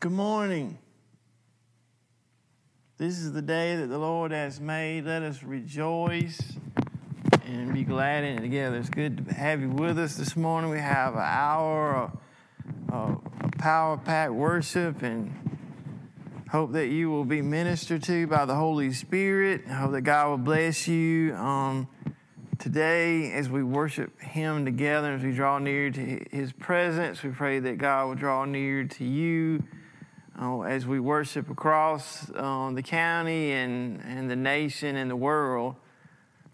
Good morning. This is the day that the Lord has made. Let us rejoice and be glad in it together. It's good to have you with us this morning. We have an hour of, power packed worship and hope that you will be ministered to by the Holy Spirit. I hope that God will bless you um, today as we worship Him together, as we draw near to His presence. We pray that God will draw near to you uh, as we worship across uh, the county and, and the nation and the world.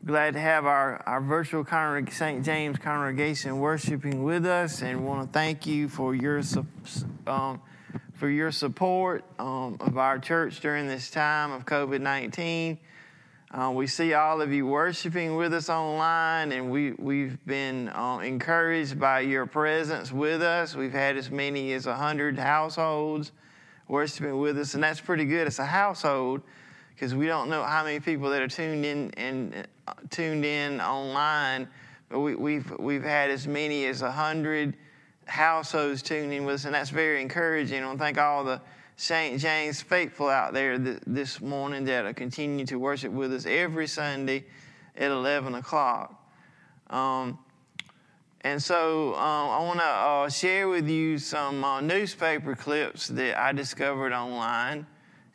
Glad to have our, our virtual St. James congregation worshiping with us and want to thank you for your, um, for your support um, of our church during this time of COVID 19. Uh, we see all of you worshiping with us online, and we, we've been uh, encouraged by your presence with us. We've had as many as 100 households worshiping with us, and that's pretty good. It's a household because we don't know how many people that are tuned in and uh, tuned in online, but we, we've we've had as many as a hundred households tuned in with us, and that's very encouraging. I want to thank all the St. James faithful out there th- this morning that are continuing to worship with us every Sunday at 11 o'clock. Um, and so um, I want to uh, share with you some uh, newspaper clips that I discovered online.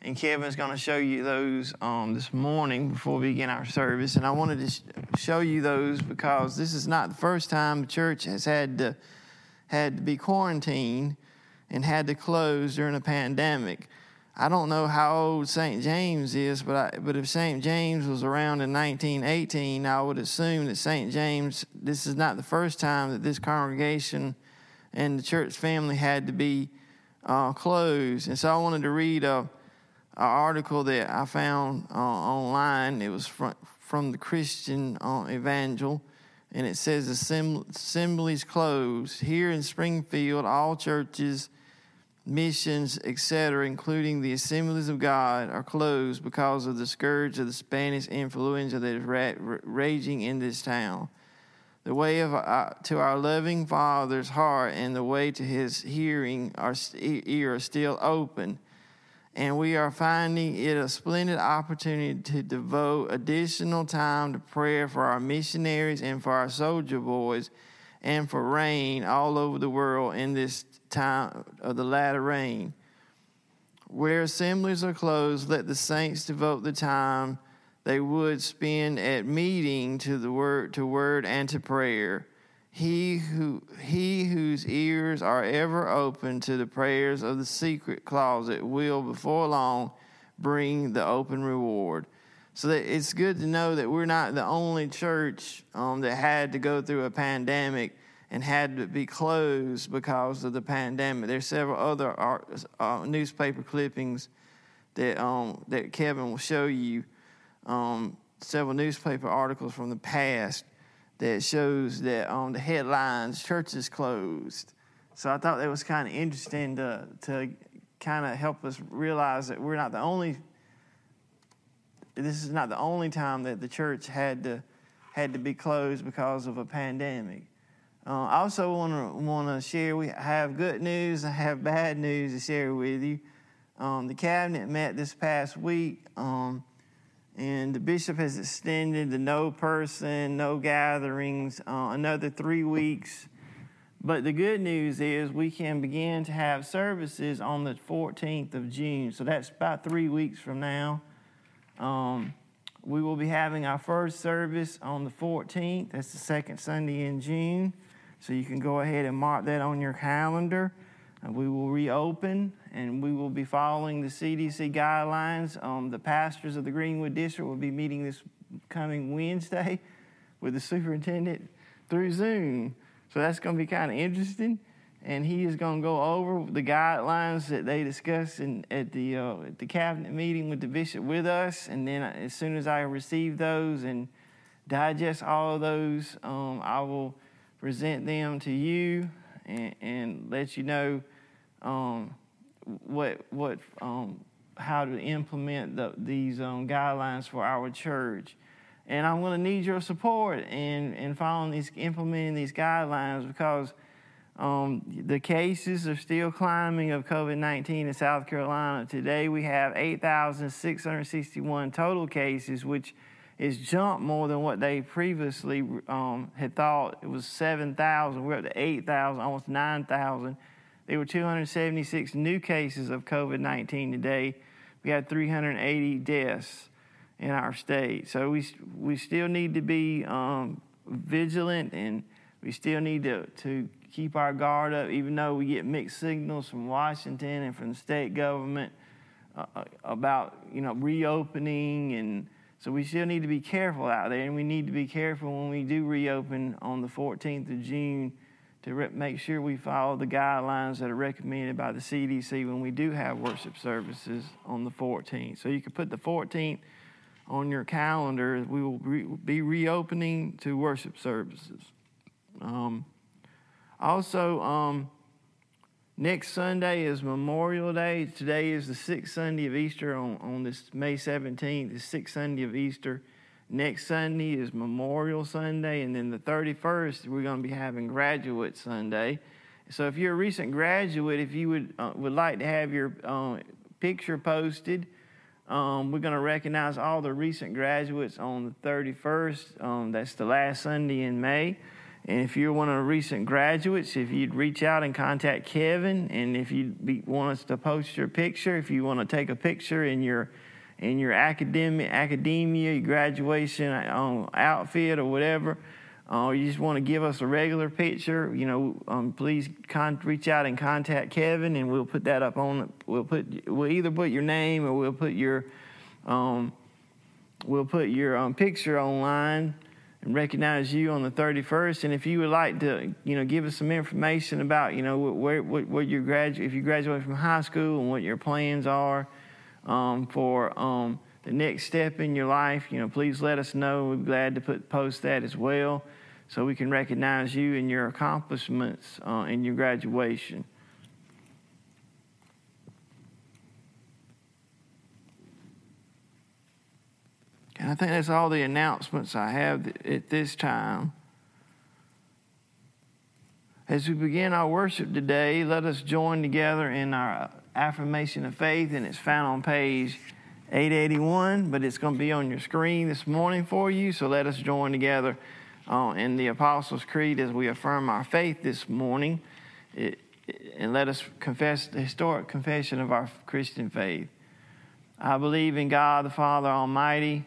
And Kevin's going to show you those um, this morning before we begin our service. And I wanted to sh- show you those because this is not the first time the church has had to, had to be quarantined and had to close during a pandemic. I don't know how old St. James is, but I, but if St. James was around in 1918, I would assume that St. James. This is not the first time that this congregation and the church family had to be uh, closed. And so I wanted to read a, a article that I found uh, online. It was from from the Christian uh, Evangel, and it says assemblies closed here in Springfield. All churches missions, etc., including the assemblies of God, are closed because of the scourge of the Spanish influenza that is ra- raging in this town. The way of uh, to our loving Father's heart and the way to His hearing our ear are still open, and we are finding it a splendid opportunity to devote additional time to prayer for our missionaries and for our soldier boys, and for rain all over the world in this time of the latter rain. Where assemblies are closed, let the saints devote the time they would spend at meeting to the word to word and to prayer. He who he whose ears are ever open to the prayers of the secret closet will before long bring the open reward. So that it's good to know that we're not the only church um, that had to go through a pandemic and had to be closed because of the pandemic. There's several other art, uh, newspaper clippings that um, that Kevin will show you. Um, several newspaper articles from the past that shows that on um, the headlines, churches closed. So I thought that was kind of interesting to to kind of help us realize that we're not the only. This is not the only time that the church had to had to be closed because of a pandemic. Uh, I also want to want to share. We have good news. I have bad news to share with you. Um, the cabinet met this past week, um, and the bishop has extended the no person, no gatherings, uh, another three weeks. But the good news is we can begin to have services on the 14th of June. So that's about three weeks from now. Um, we will be having our first service on the 14th. That's the second Sunday in June. So you can go ahead and mark that on your calendar. We will reopen and we will be following the CDC guidelines. Um, the pastors of the Greenwood District will be meeting this coming Wednesday with the superintendent through Zoom. So that's going to be kind of interesting. And he is going to go over the guidelines that they discussed in, at, the, uh, at the cabinet meeting with the bishop with us. And then uh, as soon as I receive those and digest all of those, um, I will present them to you and, and let you know um, what what um, how to implement the, these um, guidelines for our church. And I'm going to need your support in, in following these, implementing these guidelines because Um, the cases are still climbing of COVID 19 in South Carolina. Today we have 8,661 total cases, which is jumped more than what they previously um, had thought. It was 7,000. We're up to 8,000, almost 9,000. There were 276 new cases of COVID 19 today. We had 380 deaths in our state. So we, we still need to be um, vigilant and we still need to, to keep our guard up, even though we get mixed signals from Washington and from the state government uh, uh, about you know reopening, and so we still need to be careful out there, and we need to be careful when we do reopen on the 14th of June to re- make sure we follow the guidelines that are recommended by the CDC when we do have worship services on the 14th. So you can put the 14th on your calendar. We will re- be reopening to worship services. Um, also, um, next Sunday is Memorial Day. Today is the sixth Sunday of Easter on, on this May 17th, the sixth Sunday of Easter. Next Sunday is Memorial Sunday, and then the 31st, we're going to be having Graduate Sunday. So, if you're a recent graduate, if you would, uh, would like to have your uh, picture posted, um, we're going to recognize all the recent graduates on the 31st. Um, that's the last Sunday in May. And if you're one of the recent graduates, if you'd reach out and contact Kevin, and if you want us to post your picture, if you want to take a picture in your in your academic academia, your graduation um, outfit or whatever, or uh, you just want to give us a regular picture, you know, um, please con- reach out and contact Kevin, and we'll put that up on. We'll put we'll either put your name or we'll put your um, we'll put your um, picture online and recognize you on the 31st. And if you would like to, you know, give us some information about, you know, where, what, what you graduate, if you graduate from high school and what your plans are um, for um, the next step in your life, you know, please let us know. We'd be glad to put post that as well, so we can recognize you and your accomplishments uh, in your graduation. And I think that's all the announcements I have at this time. As we begin our worship today, let us join together in our affirmation of faith, and it's found on page 881, but it's going to be on your screen this morning for you. So let us join together uh, in the Apostles' Creed as we affirm our faith this morning. It, and let us confess the historic confession of our Christian faith. I believe in God the Father Almighty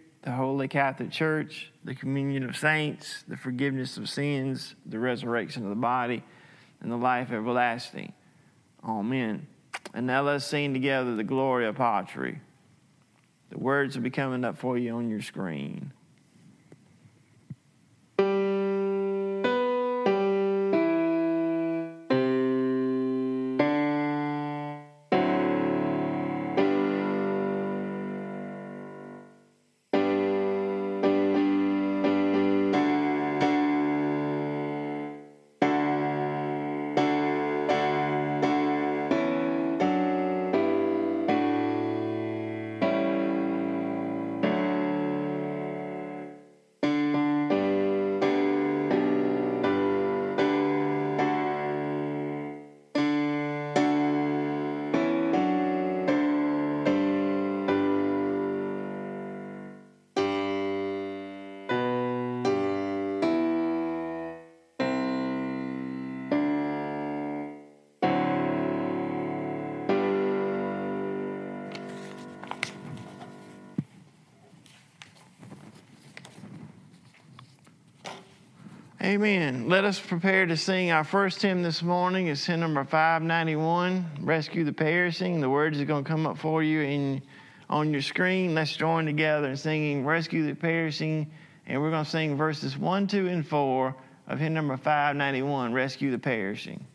the Holy Catholic Church, the communion of saints, the forgiveness of sins, the resurrection of the body, and the life everlasting. Amen. And now let's sing together the Gloria Patri. The words will be coming up for you on your screen. Amen. Let us prepare to sing our first hymn this morning. It's hymn number 591, Rescue the Perishing. The words are going to come up for you in, on your screen. Let's join together in singing Rescue the Perishing. And we're going to sing verses 1, 2, and 4 of hymn number 591, Rescue the Perishing.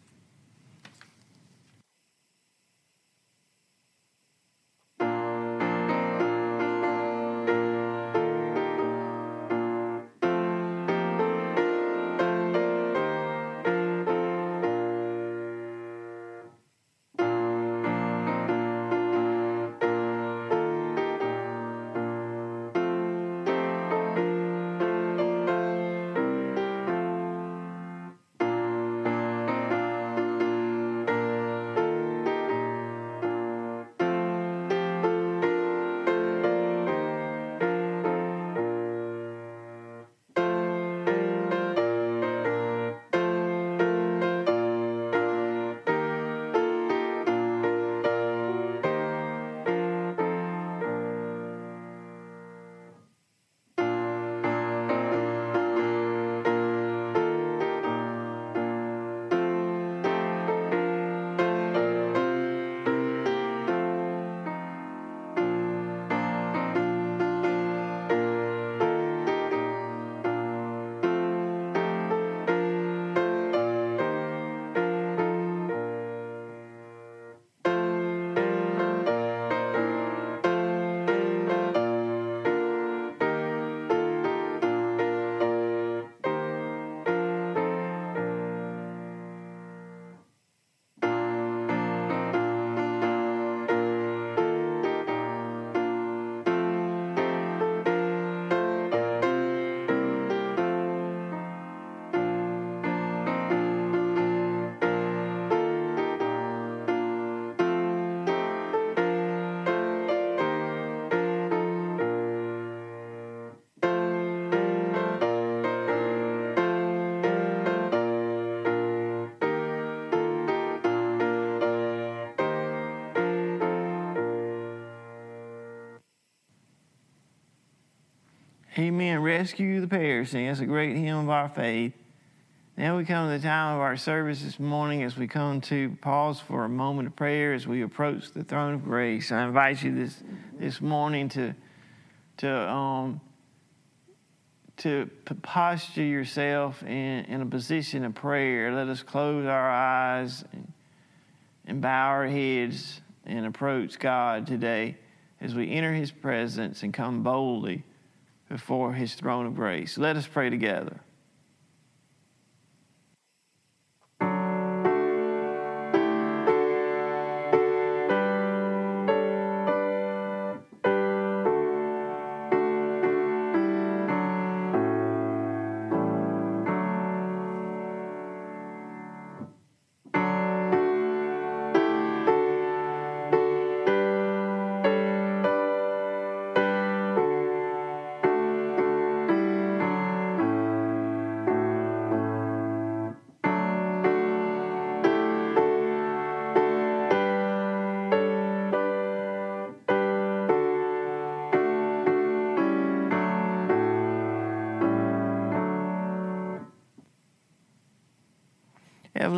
Rescue the perishing. That's a great hymn of our faith. Now we come to the time of our service this morning as we come to pause for a moment of prayer as we approach the throne of grace. I invite you this this morning to to um, to posture yourself in, in a position of prayer. Let us close our eyes and, and bow our heads and approach God today as we enter His presence and come boldly before His throne of grace. Let us pray together.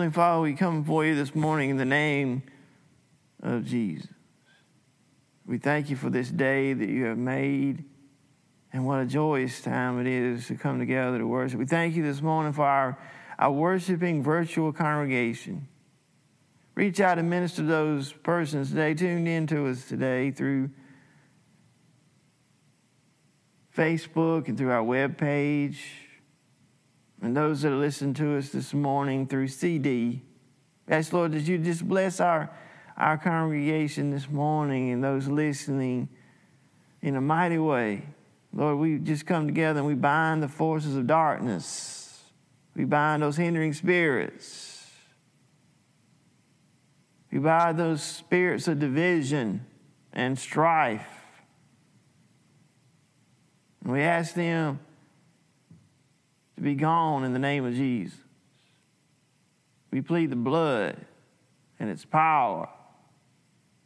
Heavenly Father, we come before you this morning in the name of Jesus. We thank you for this day that you have made and what a joyous time it is to come together to worship. We thank you this morning for our, our worshiping virtual congregation. Reach out and minister to those persons today tuned in to us today through Facebook and through our web page and those that are listening to us this morning through CD. Ask, Lord, that you just bless our, our congregation this morning and those listening in a mighty way. Lord, we just come together and we bind the forces of darkness. We bind those hindering spirits. We bind those spirits of division and strife. And we ask them to be gone in the name of Jesus. We plead the blood and its power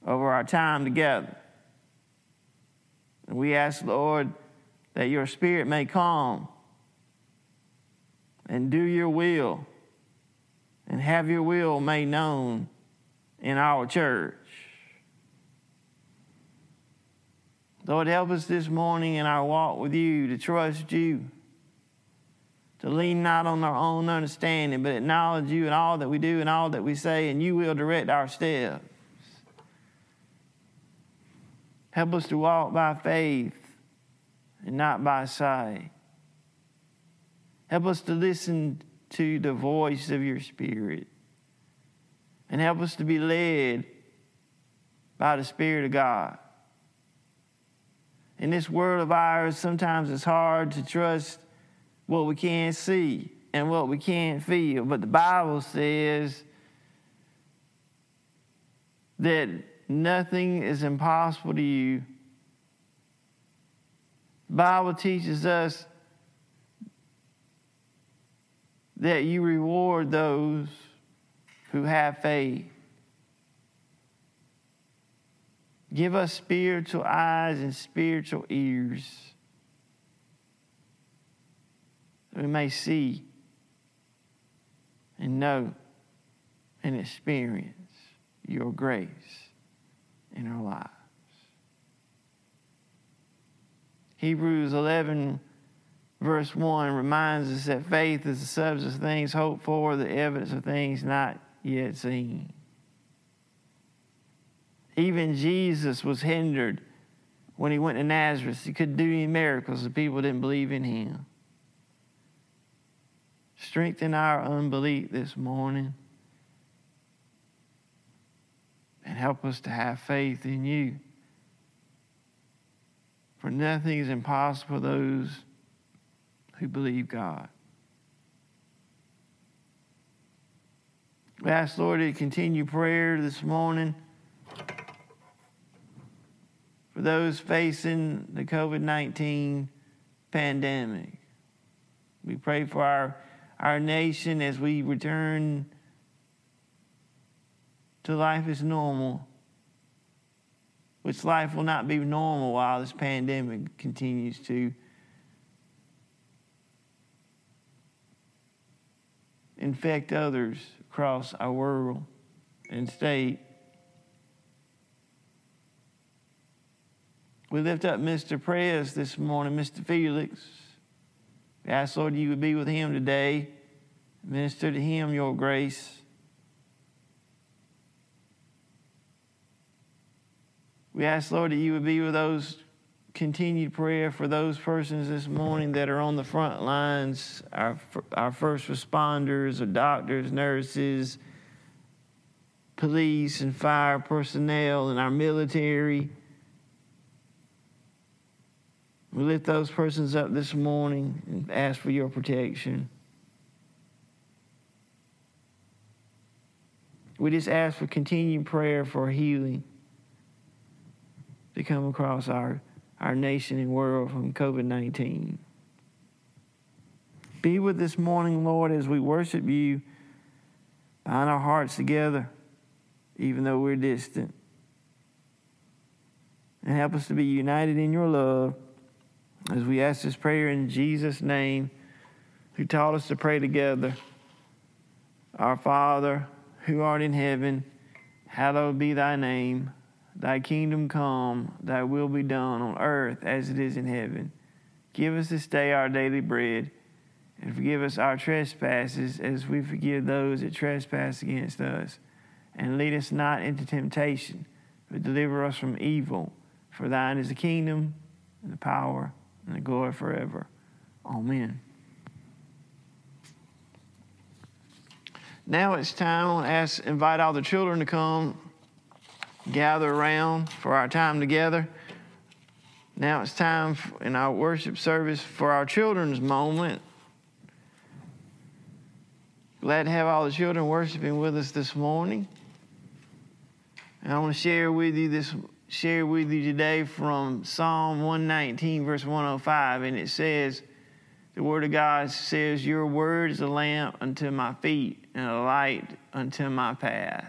over our time together. And we ask, Lord, that your spirit may come and do your will and have your will made known in our church. Lord, help us this morning in our walk with you to trust you to lean not on our own understanding, but acknowledge you in all that we do and all that we say, and you will direct our steps. Help us to walk by faith and not by sight. Help us to listen to the voice of your Spirit. And help us to be led by the Spirit of God. In this world of ours, sometimes it's hard to trust what we can't see and what we can't feel. But the Bible says that nothing is impossible to you. The Bible teaches us that you reward those who have faith. Give us spiritual eyes and spiritual ears we may see and know and experience your grace in our lives. Hebrews 11, verse 1 reminds us that faith is the substance of things hoped for, the evidence of things not yet seen. Even Jesus was hindered when he went to Nazareth. He couldn't do any miracles, the people didn't believe in him. Strengthen our unbelief this morning and help us to have faith in you. For nothing is impossible for those who believe God. We ask, Lord, to continue prayer this morning for those facing the COVID 19 pandemic. We pray for our our nation as we return to life as normal, which life will not be normal while this pandemic continues to infect others across our world and state. We lift up Mr. Press this morning, Mr. Felix. We ask, Lord, you would be with him today. Minister to him your grace. We ask, Lord, that you would be with those continued prayer for those persons this morning that are on the front lines, our, our first responders, our doctors, nurses, police and fire personnel, and our military. We lift those persons up this morning and ask for your protection. We just ask for continued prayer for healing to come across our, our nation and world from COVID 19. Be with this morning, Lord, as we worship you, bind our hearts together, even though we're distant. And help us to be united in your love as we ask this prayer in Jesus' name, who taught us to pray together. Our Father, who art in heaven, hallowed be thy name. Thy kingdom come, thy will be done on earth as it is in heaven. Give us this day our daily bread, and forgive us our trespasses as we forgive those that trespass against us. And lead us not into temptation, but deliver us from evil. For thine is the kingdom, and the power, and the glory forever. Amen. Now it's time to ask, invite all the children to come gather around for our time together. Now it's time in our worship service for our children's moment. Glad to have all the children worshiping with us this morning. And I want to share with you this share with you today from Psalm 119, verse 105, and it says, The Word of God says, Your word is a lamp unto my feet and a light unto my path.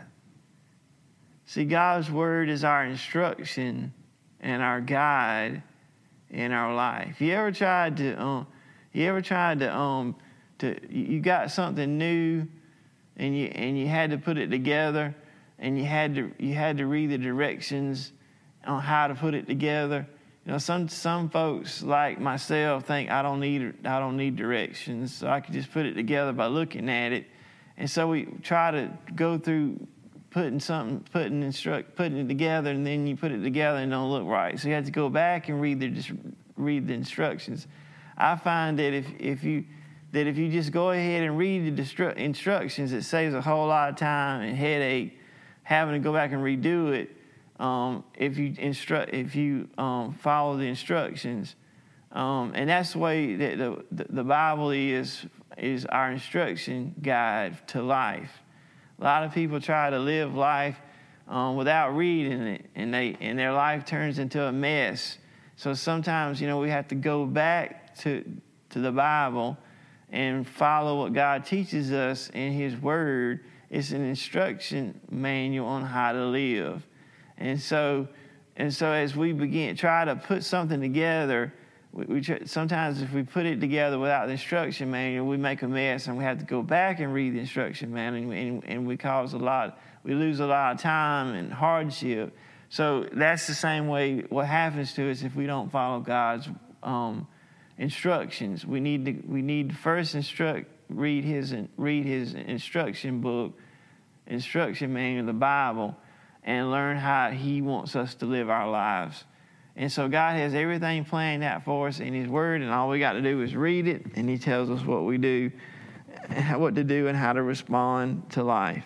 See, God's Word is our instruction and our guide in our life. You ever tried to, um, you ever tried to, um, to, you got something new and you, and you had to put it together and you had to, you had to read the directions on how to put it together. You know, some some folks like myself think I don't need I don't need directions, so I can just put it together by looking at it. And so we try to go through putting something, putting instruct, putting it together, and then you put it together and it don't look right. So you have to go back and read the just read the instructions. I find that if if you that if you just go ahead and read the distru- instructions, it saves a whole lot of time and headache having to go back and redo it um, if you instruct, if you um, follow the instructions, um, and that's the way that the, the Bible is is our instruction guide to life. A lot of people try to live life um, without reading it, and they and their life turns into a mess. So sometimes, you know, we have to go back to to the Bible and follow what God teaches us in His Word. It's an instruction manual on how to live. And so, and so as we begin try to put something together, we, we try, sometimes if we put it together without the instruction manual, we make a mess, and we have to go back and read the instruction manual, and, and, and we cause a lot, we lose a lot of time and hardship. So that's the same way. What happens to us if we don't follow God's um, instructions? We need to we need to first instruct, read his read his instruction book, instruction manual, the Bible and learn how He wants us to live our lives. And so God has everything planned out for us in His Word, and all we got to do is read it, and He tells us what we do, what to do, and how to respond to life.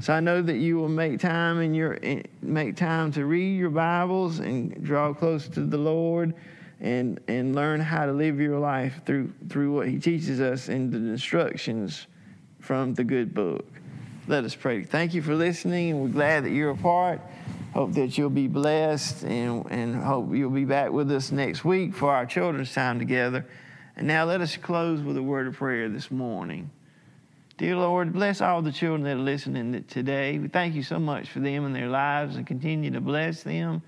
So I know that you will make time in your make time to read your Bibles and draw close to the Lord, and and learn how to live your life through through what He teaches us in the instructions from the good book. Let us pray. Thank you for listening, and we're glad that you're a part. Hope that you'll be blessed, and, and hope you'll be back with us next week for our children's time together. And now let us close with a word of prayer this morning. Dear Lord, bless all the children that are listening today. We thank you so much for them and their lives and continue to bless them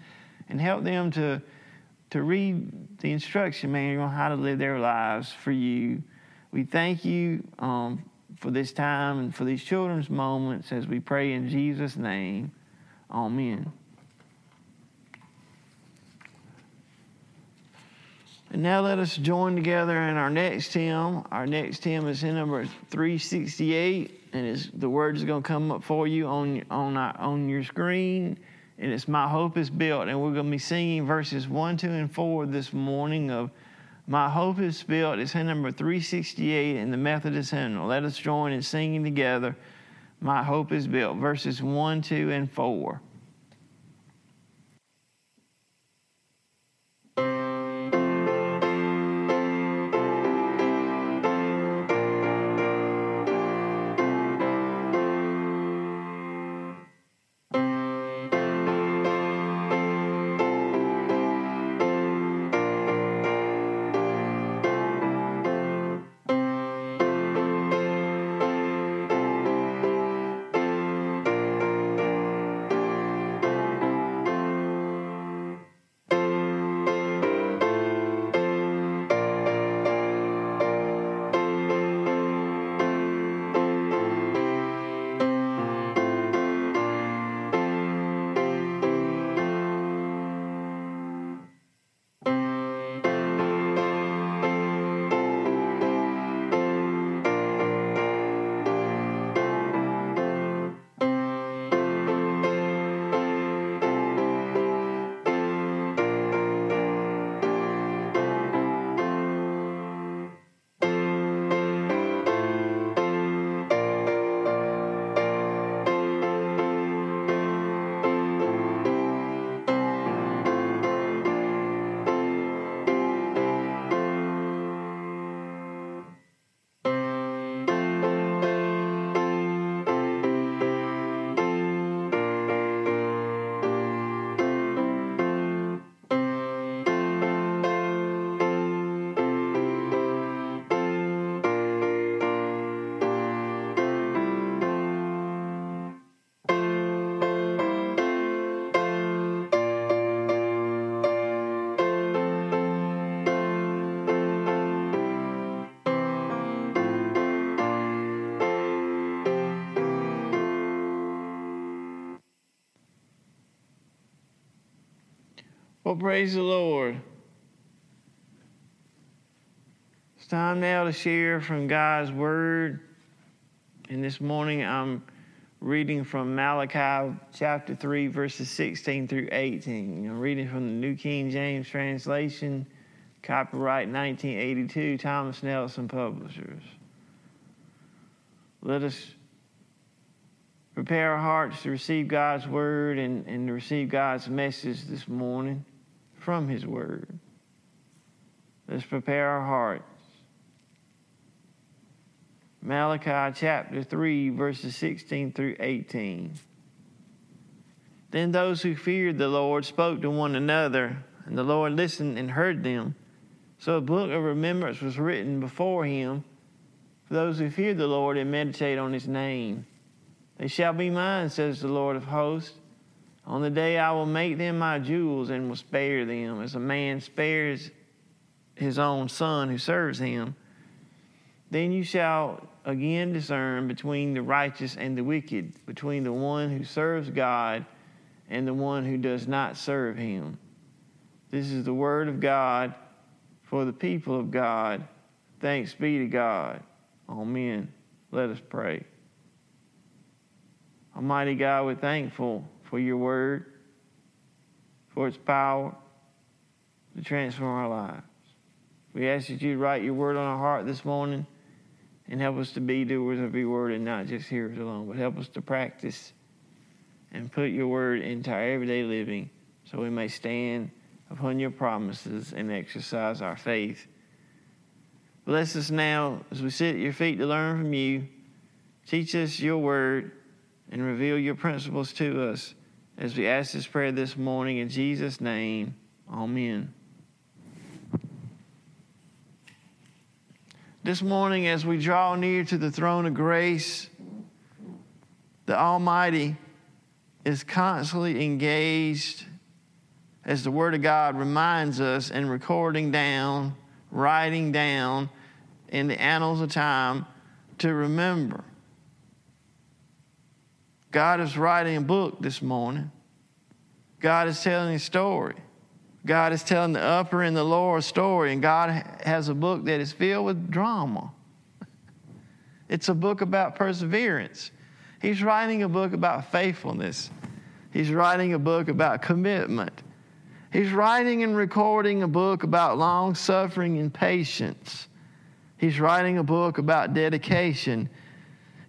and help them to, to read the instruction manual on how to live their lives for you. We thank you um, for this time and for these children's moments as we pray in Jesus' name. Amen. And now let us join together in our next hymn. Our next hymn is hymn number 368, and the word is going to come up for you on, on, our, on your screen. And it's My Hope is Built. And we're going to be singing verses 1, 2, and 4 this morning of My Hope is Built. It's hymn number 368 in the Methodist hymnal. Let us join in singing together My Hope is Built, verses 1, 2, and 4. Well, praise the Lord. It's time now to share from God's Word. And this morning I'm reading from Malachi chapter 3, verses 16 through 18. I'm reading from the New King James Translation, copyright 1982, Thomas Nelson Publishers. Let us prepare our hearts to receive God's Word and, and to receive God's message this morning from His Word. Let's prepare our hearts. Malachi chapter 3, verses 16 through 18. Then those who feared the Lord spoke to one another, and the Lord listened and heard them. So a book of remembrance was written before him for those who fear the Lord and meditate on his name. They shall be mine, says the Lord of hosts. On the day I will make them my jewels and will spare them, as a man spares his own son who serves him. Then you shall again discern between the righteous and the wicked, between the one who serves God and the one who does not serve him. This is the word of God for the people of God. Thanks be to God. Amen. Let us pray. Almighty God, we're thankful for your word, for its power to transform our lives. We ask that you write your word on our heart this morning and help us to be doers of your word and not just hearers alone, but help us to practice and put your word into our everyday living so we may stand upon your promises and exercise our faith. Bless us now as we sit at your feet to learn from you. Teach us your word and reveal your principles to us as we ask this prayer this morning in Jesus' name. Amen. This morning, as we draw near to the throne of grace, the Almighty is constantly engaged, as the Word of God reminds us, in recording down, writing down in the annals of time to remember. God is writing a book this morning. God is telling a story. God is telling the upper and the lower story, and God has a book that is filled with drama. It's a book about perseverance. He's writing a book about faithfulness. He's writing a book about commitment. He's writing and recording a book about long suffering and patience. He's writing a book about dedication.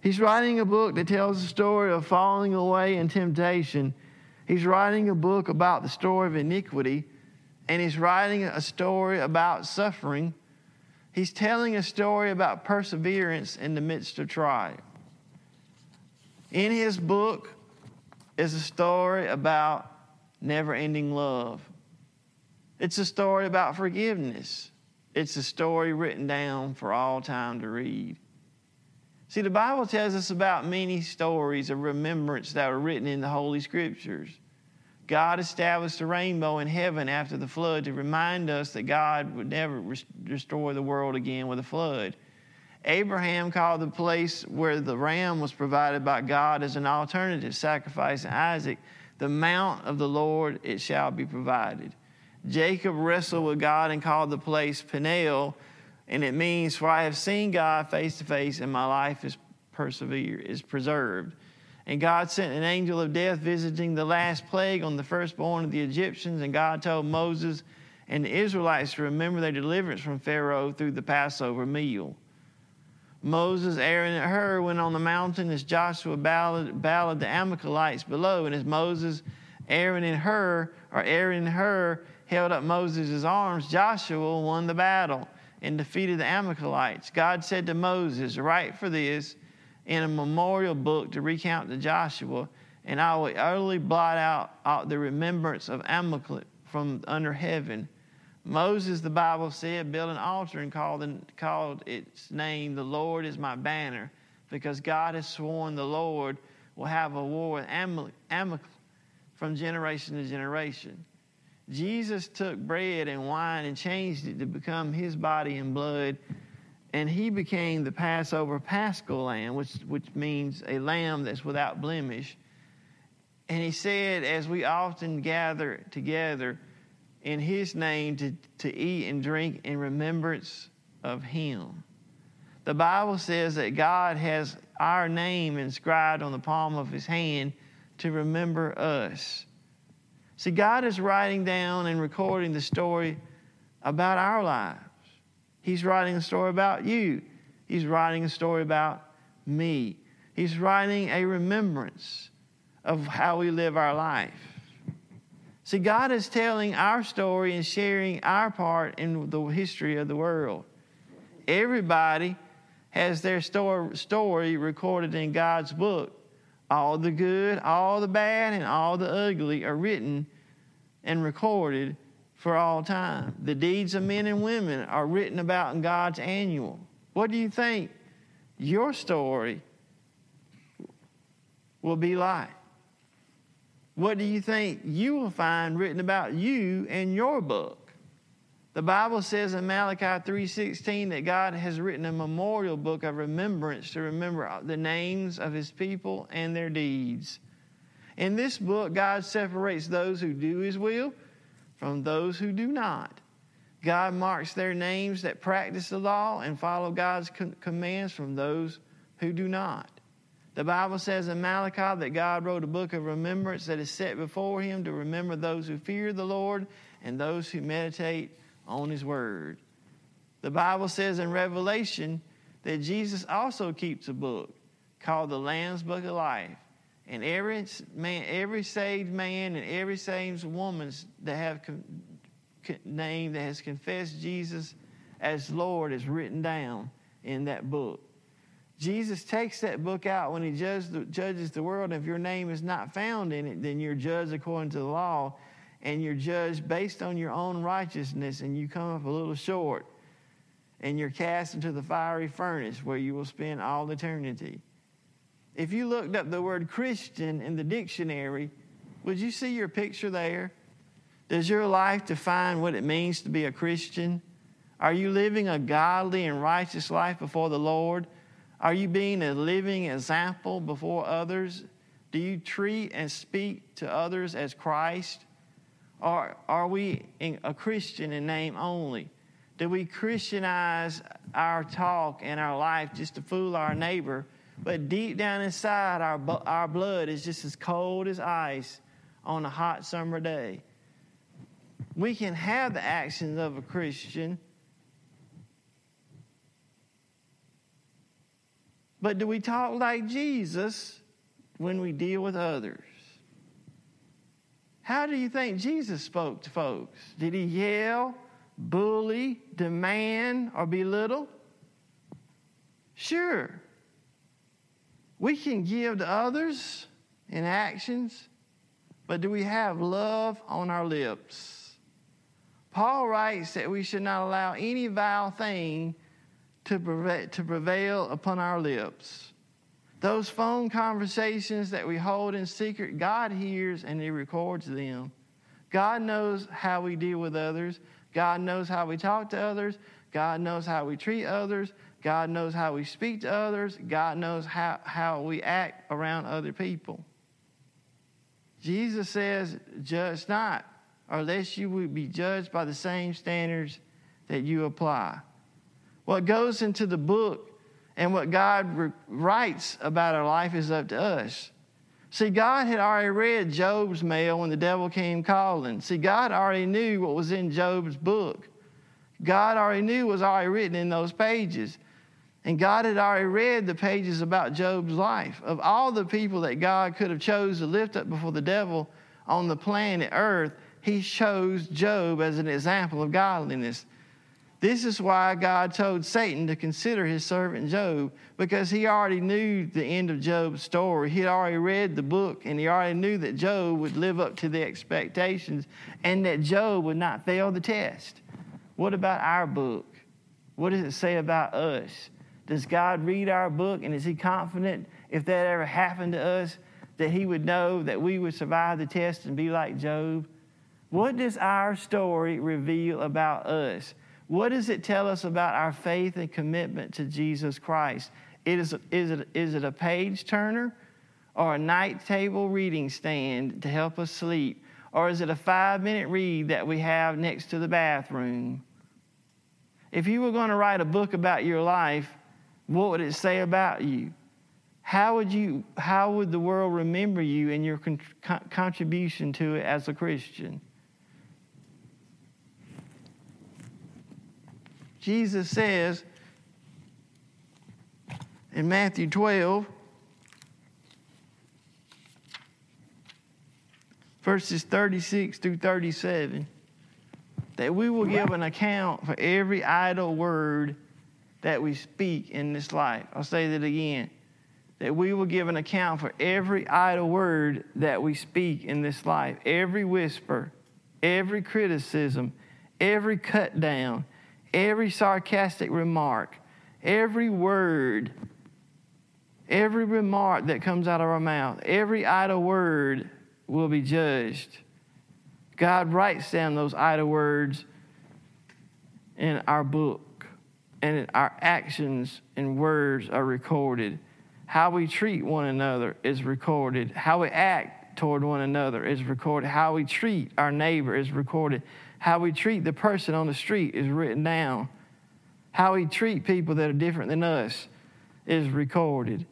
He's writing a book that tells the story of falling away in temptation. He's writing a book about the story of iniquity. And he's writing a story about suffering. He's telling a story about perseverance in the midst of trial. In his book is a story about never ending love. It's a story about forgiveness. It's a story written down for all time to read. See, the Bible tells us about many stories of remembrance that are written in the Holy Scriptures. God established a rainbow in heaven after the flood to remind us that God would never destroy the world again with a flood. Abraham called the place where the ram was provided by God as an alternative sacrifice Isaac, the mount of the Lord it shall be provided. Jacob wrestled with God and called the place Peniel, and it means, For I have seen God face to face, and my life is persevered, is preserved. And God sent an angel of death visiting the last plague on the firstborn of the Egyptians, and God told Moses and the Israelites to remember their deliverance from Pharaoh through the Passover meal. Moses, Aaron, and Hur went on the mountain as Joshua ballad, ballad the Amalekites below, and as Moses, Aaron, and Hur, or Aaron and Hur, held up Moses' arms, Joshua won the battle and defeated the Amalekites. God said to Moses, Write for this in a memorial book to recount to Joshua, and I will utterly blot out, out the remembrance of Amalek from under heaven. Moses, the Bible said, built an altar and called, called its name, The Lord is my banner, because God has sworn the Lord will have a war with Amalek, Amalek from generation to generation. Jesus took bread and wine and changed it to become his body and blood, and he became the Passover paschal lamb, which, which means a lamb that's without blemish. And he said, as we often gather together in his name to, to eat and drink in remembrance of him. The Bible says that God has our name inscribed on the palm of his hand to remember us. See, God is writing down and recording the story about our lives. He's writing a story about you. He's writing a story about me. He's writing a remembrance of how we live our life. See, God is telling our story and sharing our part in the history of the world. Everybody has their story, recorded in God's book. All the good, all the bad, and all the ugly are written and recorded for all time. The deeds of men and women are written about in God's annual. What do you think your story will be like? What do you think you will find written about you in your book? The Bible says in Malachi 3:16 that God has written a memorial book of remembrance to remember the names of his people and their deeds. In this book God separates those who do his will from those who do not. God marks their names that practice the law and follow God's commands from those who do not. The Bible says in Malachi that God wrote a book of remembrance that is set before him to remember those who fear the Lord and those who meditate on his word. The Bible says in Revelation that Jesus also keeps a book called the Lamb's Book of Life. And every man, every saved man and every saved woman that have con, con, name that has confessed Jesus as Lord is written down in that book. Jesus takes that book out when he judges judges the world. And If your name is not found in it, then you're judged according to the law and you're judged based on your own righteousness, and you come up a little short, and you're cast into the fiery furnace where you will spend all eternity. If you looked up the word Christian in the dictionary, would you see your picture there? Does your life define what it means to be a Christian? Are you living a godly and righteous life before the Lord? Are you being a living example before others? Do you treat and speak to others as Christ? Or are we a Christian in name only? Do we Christianize our talk and our life just to fool our neighbor? But deep down inside, our, our blood is just as cold as ice on a hot summer day. We can have the actions of a Christian, but do we talk like Jesus when we deal with others? How do you think Jesus spoke to folks? Did he yell, bully, demand, or belittle? Sure. We can give to others in actions, but do we have love on our lips? Paul writes that we should not allow any vile thing to prevail, upon our lips. Those phone conversations that we hold in secret, God hears and He records them. God knows how we deal with others. God knows how we talk to others. God knows how we treat others. God knows how we speak to others. God knows how, how we act around other people. Jesus says, Judge not, or lest you would be judged by the same standards that you apply. What goes into the book and what God re- writes about our life is up to us. See, God had already read Job's mail when the devil came calling. See, God already knew what was in Job's book. God already knew what was already written in those pages. And God had already read the pages about Job's life. Of all the people that God could have chose to lift up before the devil on the planet Earth, he chose Job as an example of godliness. This is why God told Satan to consider his servant Job, because he already knew the end of Job's story. He had already read the book, and he already knew that Job would live up to the expectations and that Job would not fail the test. What about our book? What does it say about us? Does God read our book, and is he confident if that ever happened to us that he would know that we would survive the test and be like Job? What does our story reveal about us? What does it tell us about our faith and commitment to Jesus Christ? It is, is, it, is it a page turner or a night table reading stand to help us sleep? Or is it a five minute read that we have next to the bathroom? If you were going to write a book about your life, what would it say about you? How would, you, how would the world remember you and your con- contribution to it as a Christian? Jesus says in Matthew 12, verses 36 through 37, that we will give an account for every idle word that we speak in this life. I'll say that again. That we will give an account for every idle word that we speak in this life, every whisper, every criticism, every cut down, every sarcastic remark, every word, every remark that comes out of our mouth, every idle word will be judged. God writes down those idle words in our book, and our actions and words are recorded. How we treat one another is recorded. How we act toward one another is recorded. How we treat our neighbor is recorded. How we treat the person on the street is written down. How we treat people that are different than us is recorded.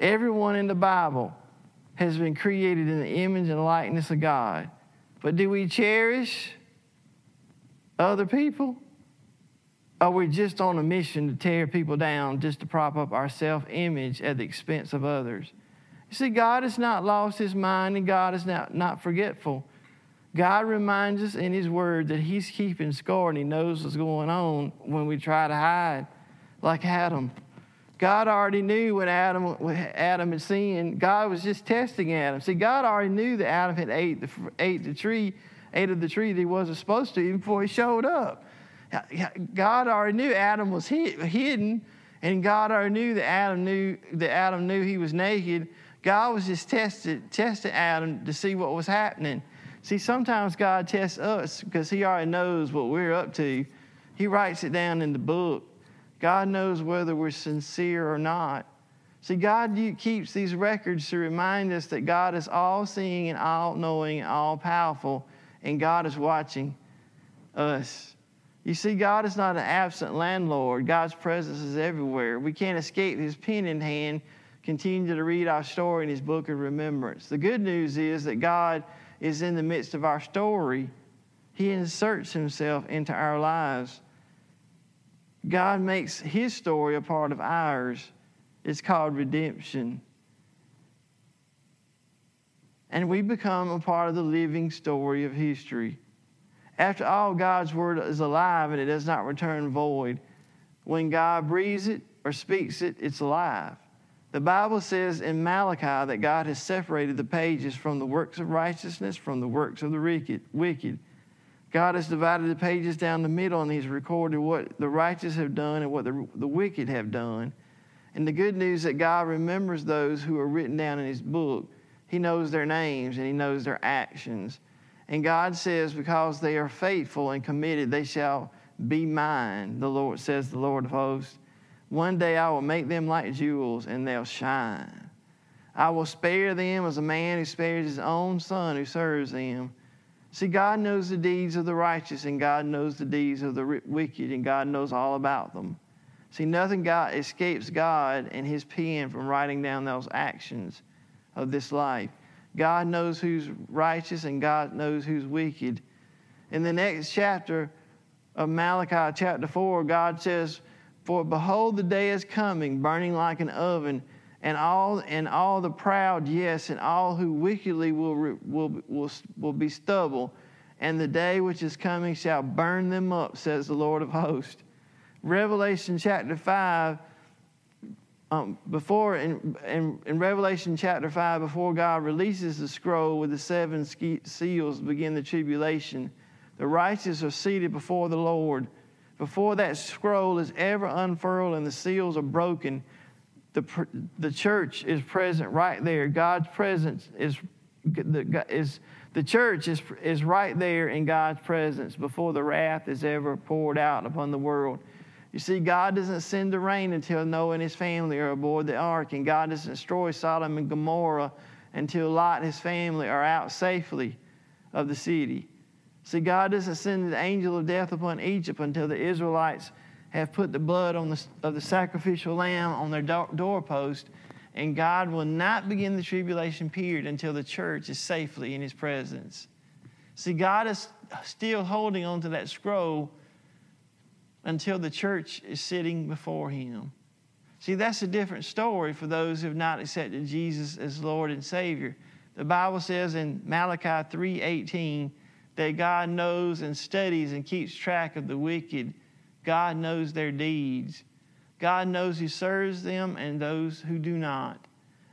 Everyone in the Bible has been created in the image and likeness of God. But do we cherish other people? Are we just on a mission to tear people down just to prop up our self image at the expense of others? You see, God has not lost his mind and God is not, not forgetful. God reminds us in His Word that He's keeping score and He knows what's going on when we try to hide, like Adam. God already knew when Adam, Adam had sinned. God was just testing Adam. See, God already knew that Adam had ate the, ate the tree, ate of the tree that he wasn't supposed to even before he showed up. God already knew Adam was hid, hidden, and God already knew that Adam knew that Adam knew he was naked. God was just tested, testing Adam to see what was happening. See, sometimes God tests us because He already knows what we're up to. He writes it down in the book. God knows whether we're sincere or not. See, God keeps these records to remind us that God is all seeing and all knowing and all powerful, and God is watching us. You see, God is not an absent landlord. God's presence is everywhere. We can't escape His pen in hand. Continue to read our story in His book of remembrance. The good news is that God is in the midst of our story, He inserts Himself into our lives. God makes His story a part of ours. It's called redemption. And we become a part of the living story of history. After all, God's word is alive and it does not return void. When God breathes it or speaks it, it's alive. The Bible says in Malachi that God has separated the pages from the works of righteousness from the works of the wicked. God has divided the pages down the middle and He's recorded what the righteous have done and what the, the wicked have done. And the good news is that God remembers those who are written down in His book. He knows their names and He knows their actions. And God says, because they are faithful and committed, they shall be mine, the Lord says, the Lord of hosts. One day I will make them like jewels, and they'll shine. I will spare them as a man who spares his own son who serves them. See, God knows the deeds of the righteous, and God knows the deeds of the wicked, and God knows all about them. See, nothing God escapes God and His pen from writing down those actions of this life. God knows who's righteous and God knows who's wicked. In the next chapter of Malachi, chapter 4, God says, For behold, the day is coming, burning like an oven, and all, and all the proud, yes, and all who wickedly will, will, will, will be stubble. And the day which is coming shall burn them up, says the Lord of hosts. Revelation chapter 5 um, before in, in, in, Revelation chapter 5, before God releases the scroll with the seven seals begin the tribulation, the righteous are seated before the Lord. Before that scroll is ever unfurled and the seals are broken, the, the church is present right there. God's presence is, the, is the church is, is right there in God's presence before the wrath is ever poured out upon the world. You see, God doesn't send the rain until Noah and his family are aboard the ark, and God doesn't destroy Sodom and Gomorrah until Lot and his family are out safely of the city. See, God doesn't send the angel of death upon Egypt until the Israelites have put the blood on the, of the sacrificial lamb on their door, doorpost, and God will not begin the tribulation period until the church is safely in his presence. See, God is still holding on to that scroll until the church is sitting before him. See, that's a different story for those who have not accepted Jesus as Lord and Savior. The Bible says in Malachi 3:18 that God knows and studies and keeps track of the wicked. God knows their deeds. God knows who serves them and those who do not.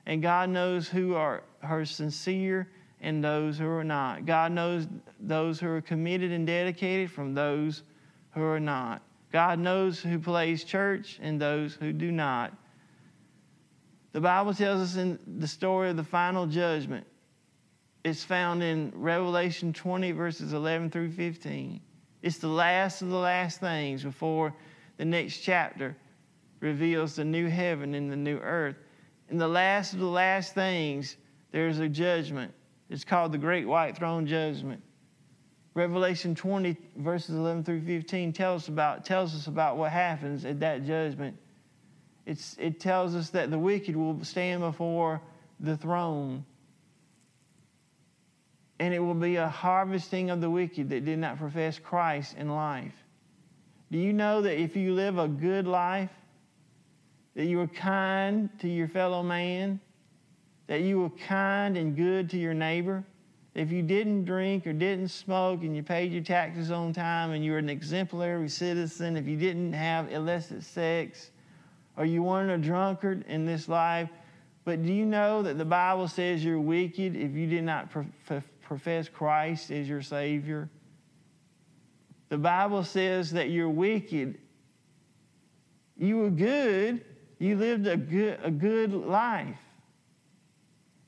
And God knows who are, are sincere and those who are not. God knows those who are committed and dedicated from those who are not. God knows who plays church and those who do not. The Bible tells us in the story of the final judgment. It's found in Revelation 20, verses 11 through 15. It's the last of the last things before the next chapter reveals the new heaven and the new earth. In the last of the last things, there's a judgment. It's called the Great White Throne Judgment. Revelation 20, verses 11 through 15, tells us about, tells us about what happens at that judgment. It's, it tells us that the wicked will stand before the throne. And it will be a harvesting of the wicked that did not profess Christ in life. Do you know that if you live a good life, that you are kind to your fellow man, that you were kind and good to your neighbor, if you didn't drink or didn't smoke and you paid your taxes on time and you were an exemplary citizen, if you didn't have illicit sex or you weren't a drunkard in this life, but do you know that the Bible says you're wicked if you did not profess Christ as your Savior? The Bible says that you're wicked. You were good, you lived a good, a good life.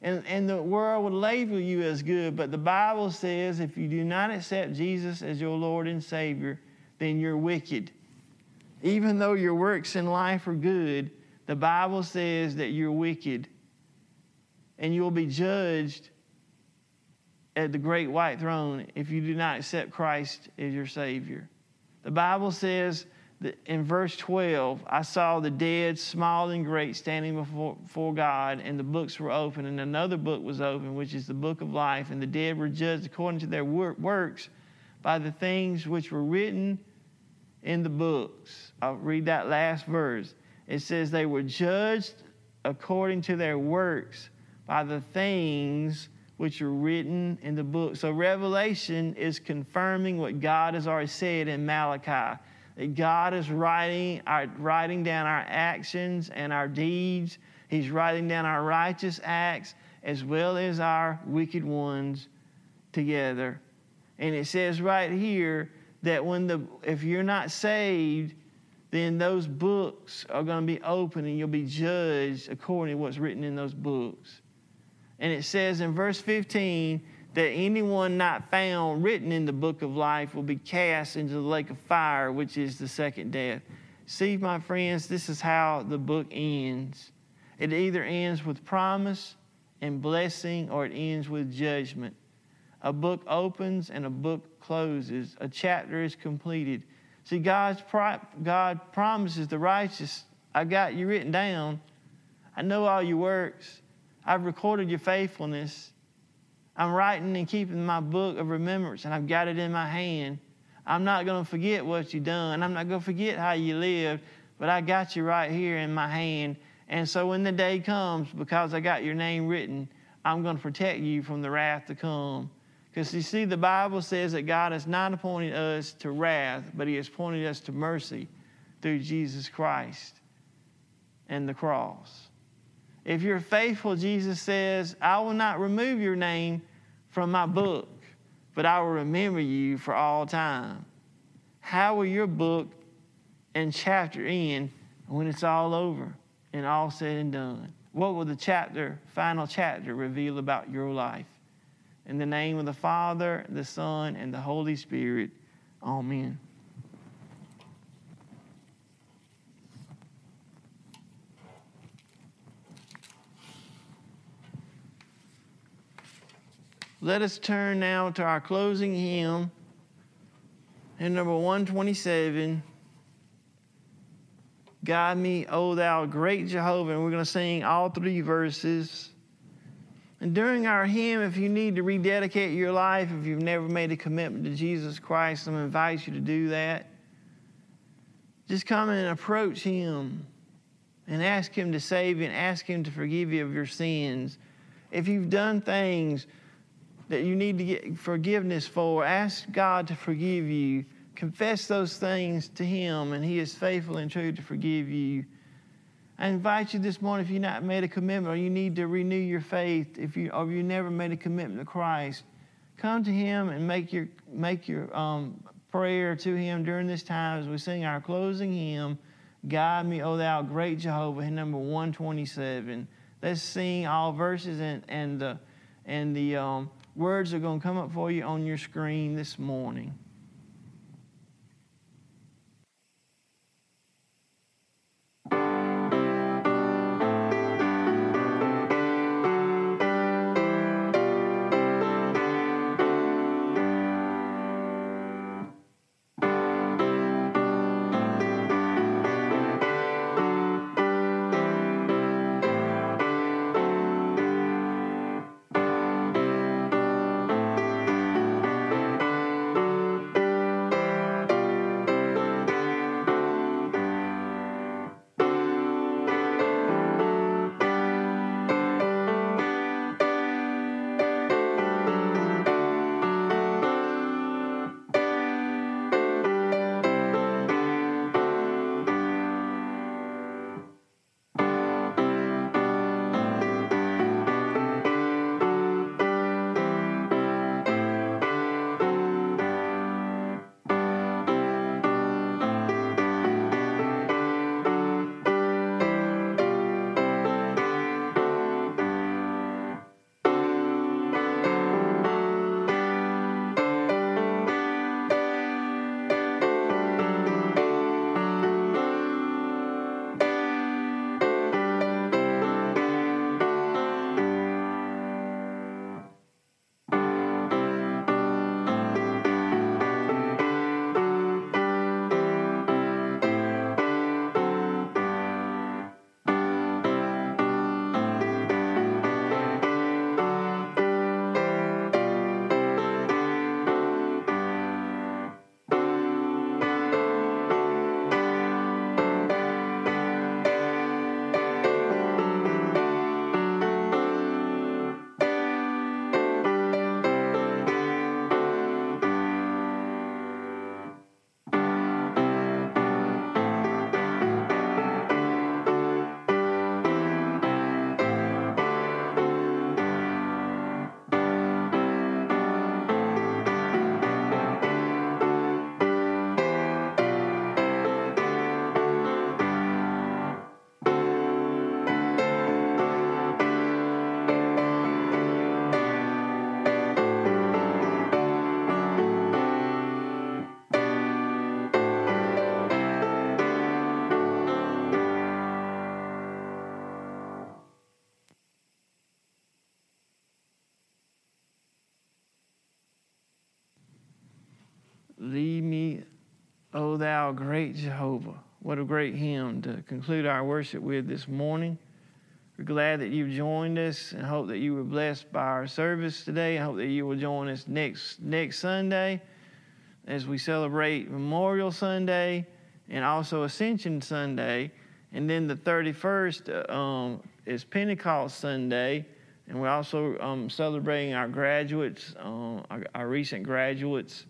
And, and the world would label you as good, but the Bible says if you do not accept Jesus as your Lord and Savior, then you're wicked. Even though your works in life are good, the Bible says that you're wicked and you'll be judged at the great white throne if you do not accept Christ as your Savior. The Bible says that in verse 12, I saw the dead, small and great, standing before, before God, and the books were open, and another book was open, which is the book of life, and the dead were judged according to their works by the things which were written in the books. I'll read that last verse. It says, They were judged according to their works by the things which are written in the book. So Revelation is confirming what God has already said in Malachi. That God is writing, our, writing down our actions and our deeds. He's writing down our righteous acts as well as our wicked ones together. And it says right here that when the if you're not saved, then those books are going to be open and you'll be judged according to what's written in those books. And it says in verse 15 that anyone not found written in the book of life will be cast into the lake of fire, which is the second death. See, my friends, this is how the book ends. It either ends with promise and blessing or it ends with judgment. A book opens and a book closes. A chapter is completed. See, God's God promises the righteous, I got you written down. I know all your works. I've recorded your faithfulness. I'm writing and keeping my book of remembrance, and I've got it in my hand. I'm not going to forget what you've done. I'm not going to forget how you lived, but I got you right here in my hand. And so when the day comes, because I got your name written, I'm going to protect you from the wrath to come. Because you see, the Bible says that God has not appointed us to wrath, but He has appointed us to mercy through Jesus Christ and the cross. If you're faithful, Jesus says, I will not remove your name from my book, but I will remember you for all time. How will your book and chapter end when it's all over and all said and done? What will the chapter, final chapter, reveal about your life? In the name of the Father, the Son, and the Holy Spirit, Amen. Let us turn now to our closing hymn, hymn number 127. Guide me, O thou great Jehovah. And we're going to sing all three verses. And during our hymn, if you need to rededicate your life, if you've never made a commitment to Jesus Christ, I'm going to invite you to do that. Just come and approach Him and ask Him to save you and ask Him to forgive you of your sins. If you've done things, that you need to get forgiveness for. Ask God to forgive you. Confess those things to Him, and He is faithful and true to forgive you. I invite you this morning, if you've not made a commitment or you need to renew your faith, if you or you never made a commitment to Christ, come to Him and make your make your um, prayer to Him during this time as we sing our closing hymn. Guide me, O Thou great Jehovah, in number 127. Let's sing all verses and and the and the um, words are going to come up for you on your screen this morning. Great Jehovah. What a great hymn to conclude our worship with this morning. We're glad that you've joined us and hope that you were blessed by our service today. I hope that you will join us next next Sunday as we celebrate Memorial Sunday and also Ascension Sunday. And then the 31st um, is Pentecost Sunday. And we're also um, celebrating our graduates, um, our, our, recent graduates.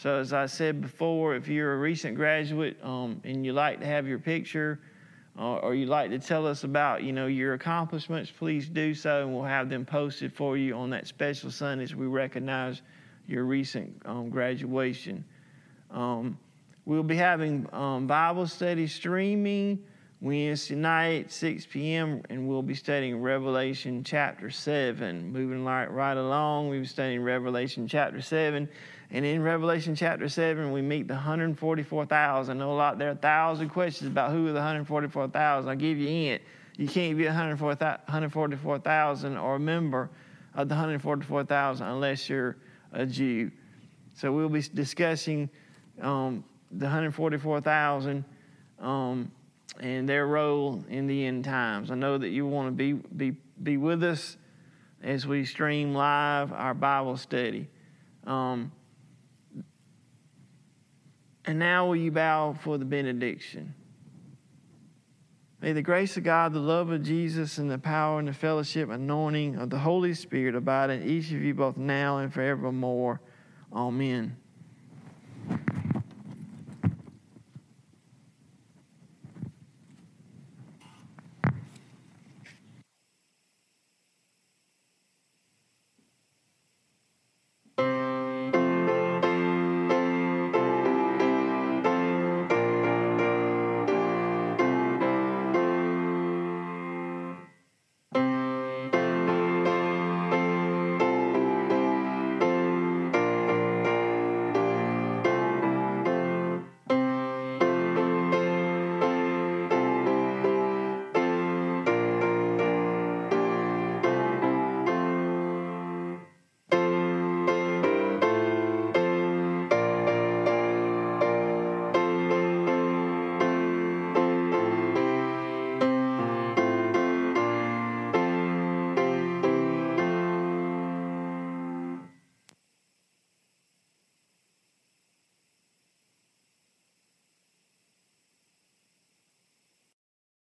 So, as I said before, if you're a recent graduate um, and you'd like to have your picture uh, or you'd like to tell us about, you know, your accomplishments, please do so, and we'll have them posted for you on that special Sunday as we recognize your recent um, graduation. Um, we'll be having um, Bible study streaming Wednesday night, 6 p.m., and we'll be studying Revelation chapter 7. Moving right, right along, we'll be studying Revelation chapter 7. And in Revelation chapter 7, we meet the 144,000. I know a lot, there are a thousand questions about who are the 144,000. I'll give you it. You can't be 144,000 or a member of the 144,000 unless you're a Jew. So we'll be discussing um, the 144,000. Um, and their role in the end times. I know that you want to be, be, be with us as we stream live our Bible study. Um, and now will you bow for the benediction? May the grace of God, the love of Jesus, and the power and the fellowship, anointing of the Holy Spirit abide in each of you both now and forevermore. Amen.